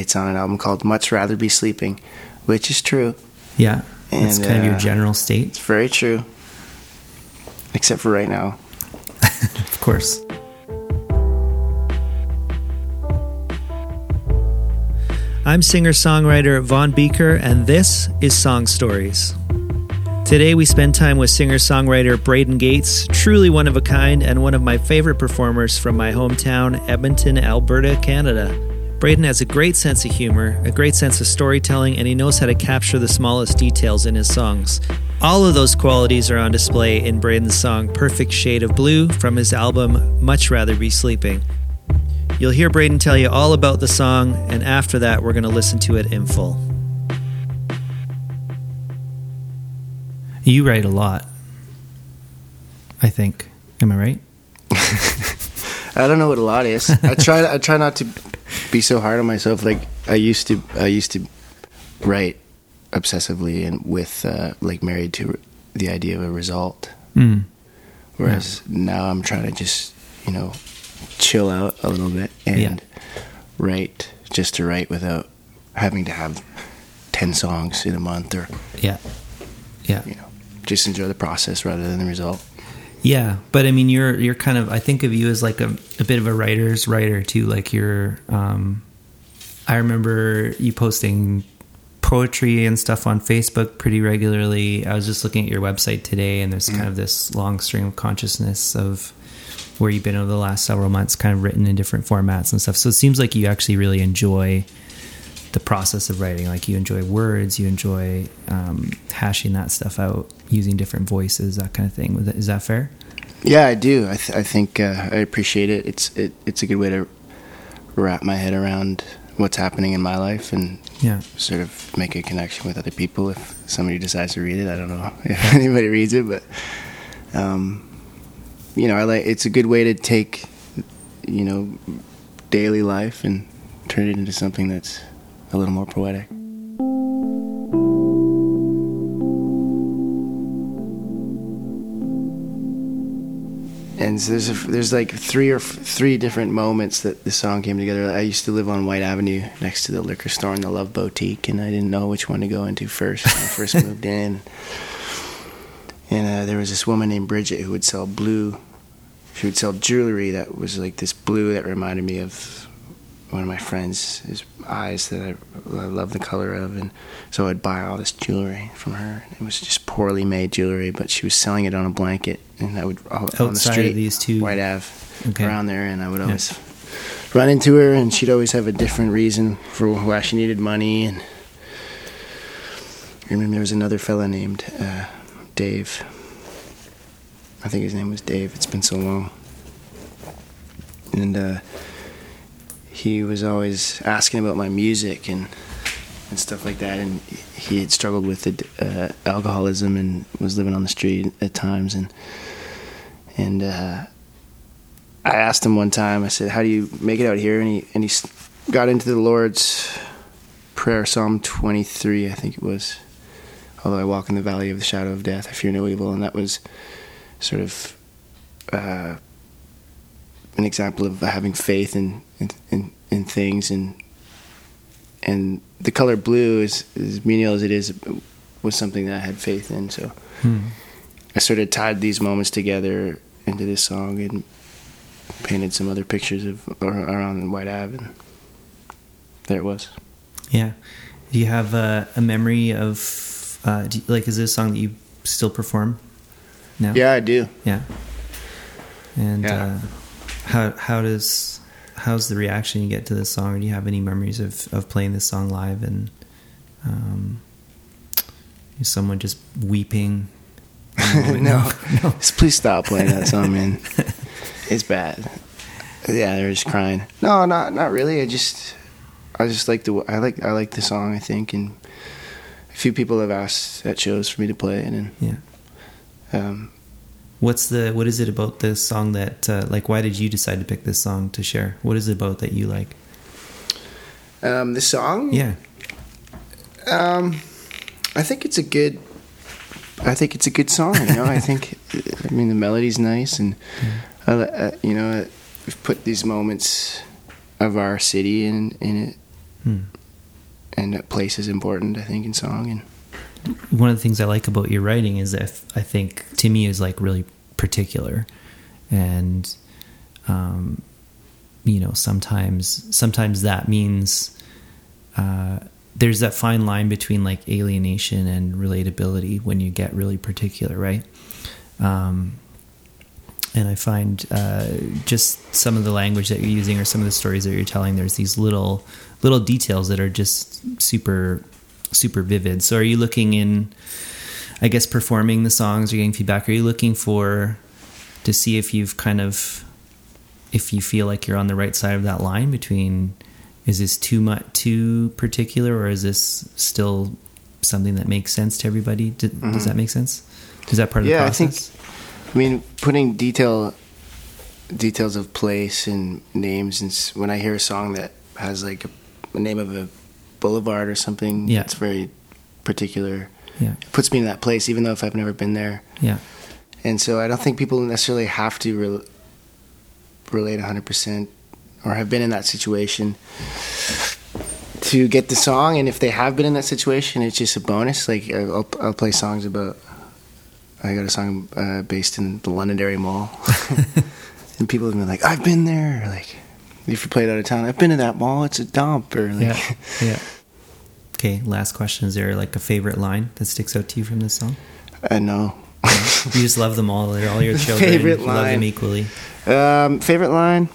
it's on an album called Much Rather Be Sleeping, which is true. Yeah. It's And, kind of your uh, general state, It's very true. Except for right now. of course. I'm singer songwriter Von Bieker, and this is Song Stories. Today, we spend time with singer songwriter Braden Gates, truly one of a kind and one of my favorite performers from my hometown, Edmonton, Alberta, Canada. Braden has a great sense of humor, a great sense of storytelling, and he knows how to capture the smallest details in his songs. All of those qualities are on display in Braden's song Perfect Shade of Blue from his album Much Rather Be Sleeping. You'll hear Braden tell you all about the song, and after that, we're going to listen to it in full. You write a lot, I think. Am I right? I don't know what a lot is. I try. I try not to be so hard on myself. Like I used to. I used to write obsessively and with uh, like married to the idea of a result. Mm. Whereas now I'm trying to just you know chill out a little bit and Yeah. write just to write without having to have ten songs in a month or Yeah. Yeah. you know just enjoy the process rather than the result. Yeah, but I mean, you're you're kind of. I think of you as like a, a bit of a writer's writer too. Like you're. Um, I remember you posting poetry and stuff on Facebook pretty regularly. I was just looking at your website today, and there's kind of this long stream of consciousness of where you've been over the last several months, kind of written in different formats and stuff. So it seems like you actually really enjoy the process of writing. Like you enjoy words, you enjoy um, hashing that stuff out, using different voices, that kind of thing. Is that fair? Yeah, I do. I, th- I think uh, I appreciate it. It's it, it's a good way to wrap my head around what's happening in my life and Yeah. sort of make a connection with other people. If somebody decides to read it, I don't know if anybody reads it, but um, you know, I like. It's a good way to take you know daily life and turn it into something that's a little more poetic. and so there's a, there's like three or f- three different moments that the song came together. I used to live on Whyte Avenue next to the liquor store and the Love Boutique, and I didn't know which one to go into first when I first moved in. And uh, there was this woman named Bridget who would sell blue. She would sell jewelry that was like this blue that reminded me of one of my friends' his eyes that I, I love the color of, and so I'd buy all this jewelry from her. It was just poorly made jewelry, but she was selling it on a blanket, and I would out on the Outside of street, these two- Whyte Ave, Okay. around there, and I would always run into her, and she'd always have a different reason for why she needed money. And I remember there was another fella named uh, Dave. I think his name was Dave. It's been so long, and. Uh, he was always asking about my music and and stuff like that. And he had struggled with uh, alcoholism and was living on the street at times. And and uh, I asked him one time. I said, "How do you make it out here?" And he and he got into the Lord's prayer, Psalm 23, I think it was. Although I walk in the valley of the shadow of death, I fear no evil, and that was sort of. Uh, an example of having faith in in, in, in things and and the color blue is as menial as it is was something that I had faith in so Hmm. I sort of tied these moments together into this song and painted some other pictures of around Whyte Ave and there it was Yeah. Do you have uh, a memory of uh, do like is this a song that you still perform now? yeah I do Yeah. And Yeah. Uh, how how does how's the reaction you get to this song? Or do you have any memories of, of playing this song live and um, is someone just weeping? no, Just please stop playing that song, man. it's bad. Yeah, they're just crying. No, not not really. I just I just like the I like I like the song. I think, and a few people have asked at shows for me to play it, and Yeah. um, What's the what is it about this song that uh, like why did you decide to pick this song to share? What is it about that you like? um, the song. Yeah. Um, I think it's a good. I think it's a good song. You know, I think. I mean, the melody's nice, and uh, you know, we've put these moments of our city in in it, Hmm. and place is important. I think in song and one of the things I like about your writing is that I think me is like really particular, and um, you know sometimes sometimes that means uh, there's that fine line between like alienation and relatability when you get really particular, right? Um, and I find uh, just some of the language that you're using or some of the stories that you're telling, there's these little little details that are just super super vivid. So are you looking in I guess performing the songs or getting feedback, are you looking for to see if you've kind of if you feel like you're on the right side of that line between is this too much too particular or is this still something that makes sense to everybody? Does, mm-hmm. does that make sense? Is that part of yeah, the process? I think I mean putting detail details of place and names and when I hear a song that has like a, a name of a boulevard or something. Yeah. It's very particular. Yeah. It puts me in that place, even though if I've never been there. Yeah. And so I don't think people necessarily have to re- relate 100% or have been in that situation to get the song. And if they have been in that situation, it's just a bonus. Like I'll, I'll play songs about. I got a song uh, based in the Londonderry Mall, and people have been like, "I've been there." Like, if you played out of town, I've been to that mall. It's a dump. Or like, yeah, yeah. Okay, last question: Is there like a favorite line that sticks out to you from this song? Uh, no. you just love them all. They're all your children. favorite line. Love them equally. Um, favorite line?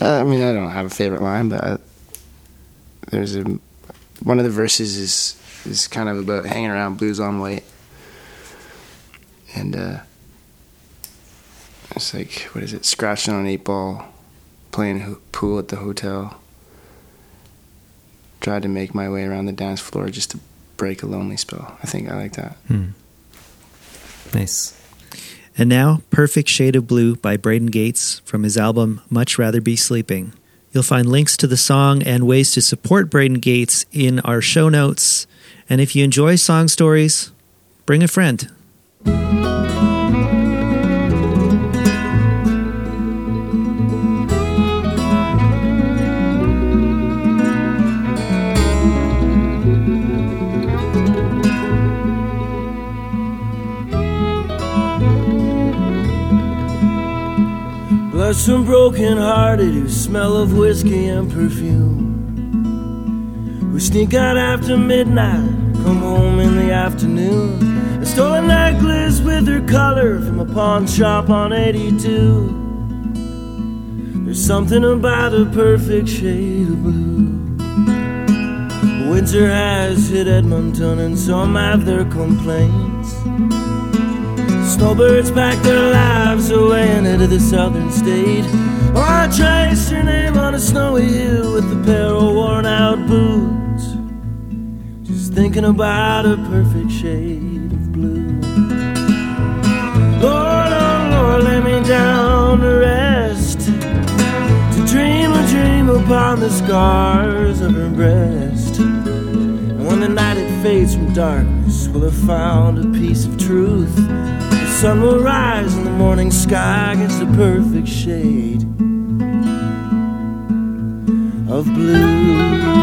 Uh, I mean, I don't have a favorite line, but I, there's a one of the verses is is kind of about hanging around Blues on Whyte, and uh, it's like what is it? Scratching on an eight ball playing pool at the hotel. Tried to make my way around the dance floor just to break a lonely spell. I think I like that. Hmm. Nice. And now, Perfect Shade of Blue by Braden Gates from his album Much Rather Be Sleeping. You'll find links to the song and ways to support Braden Gates in our show notes. And if you enjoy song stories, bring a friend. Some broken hearted who smell of whiskey and perfume. Who sneak out after midnight, come home in the afternoon. I stole a necklace with her color from a pawn shop on 82. There's something about a perfect shade of blue. Winter has hit Edmonton and some have their complaints. Snowbirds pack their lives away and into the southern state. Or I traced your name on a snowy hill with a pair of worn out boots. Just thinking about a perfect shade of blue. Lord, oh Lord, lay me down to rest. To dream a dream upon the scars of her breast. And when the night it fades from darkness, will have found a piece of truth sun will rise and the morning sky gets the perfect shade of blue.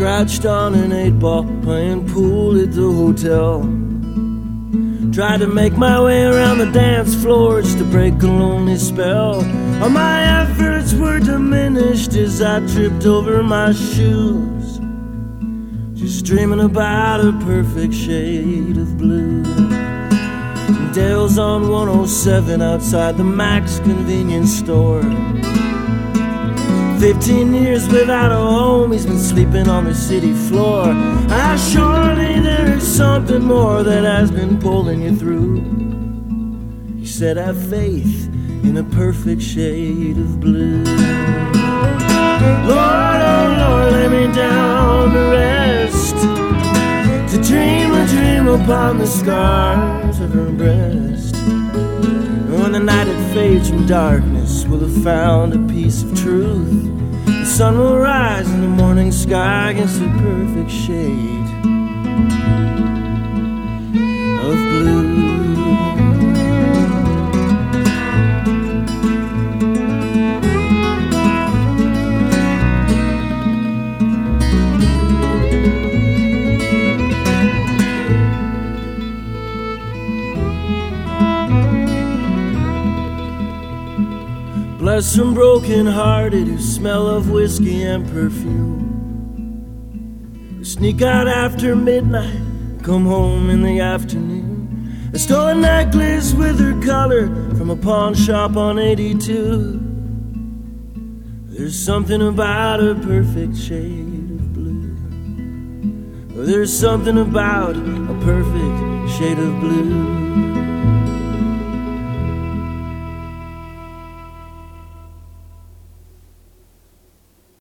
Scratched on an eight ball, playing pool at the hotel. Tried to make my way around the dance floor just to break a lonely spell. All my efforts were diminished as I tripped over my shoes. Just dreaming about a perfect shade of blue. Dale's on 107 outside the Mac's convenience store. Fifteen years without a home, he's been sleeping on the city floor. Ah, surely there is something more that has been pulling you through. He said, I Have faith in a perfect shade of blue. Lord, oh Lord, lay me down to rest. To dream a dream upon the scars of her breast. When the night it fades from darkness, will have found a piece of truth. The sun will rise in the morning sky against a perfect shade of blue. Bless some broken hearted who smell of whiskey and perfume. Who sneak out after midnight, come home in the afternoon. I stole a necklace with her color from a pawn shop on 82. There's something about a perfect shade of blue. There's something about a perfect shade of blue.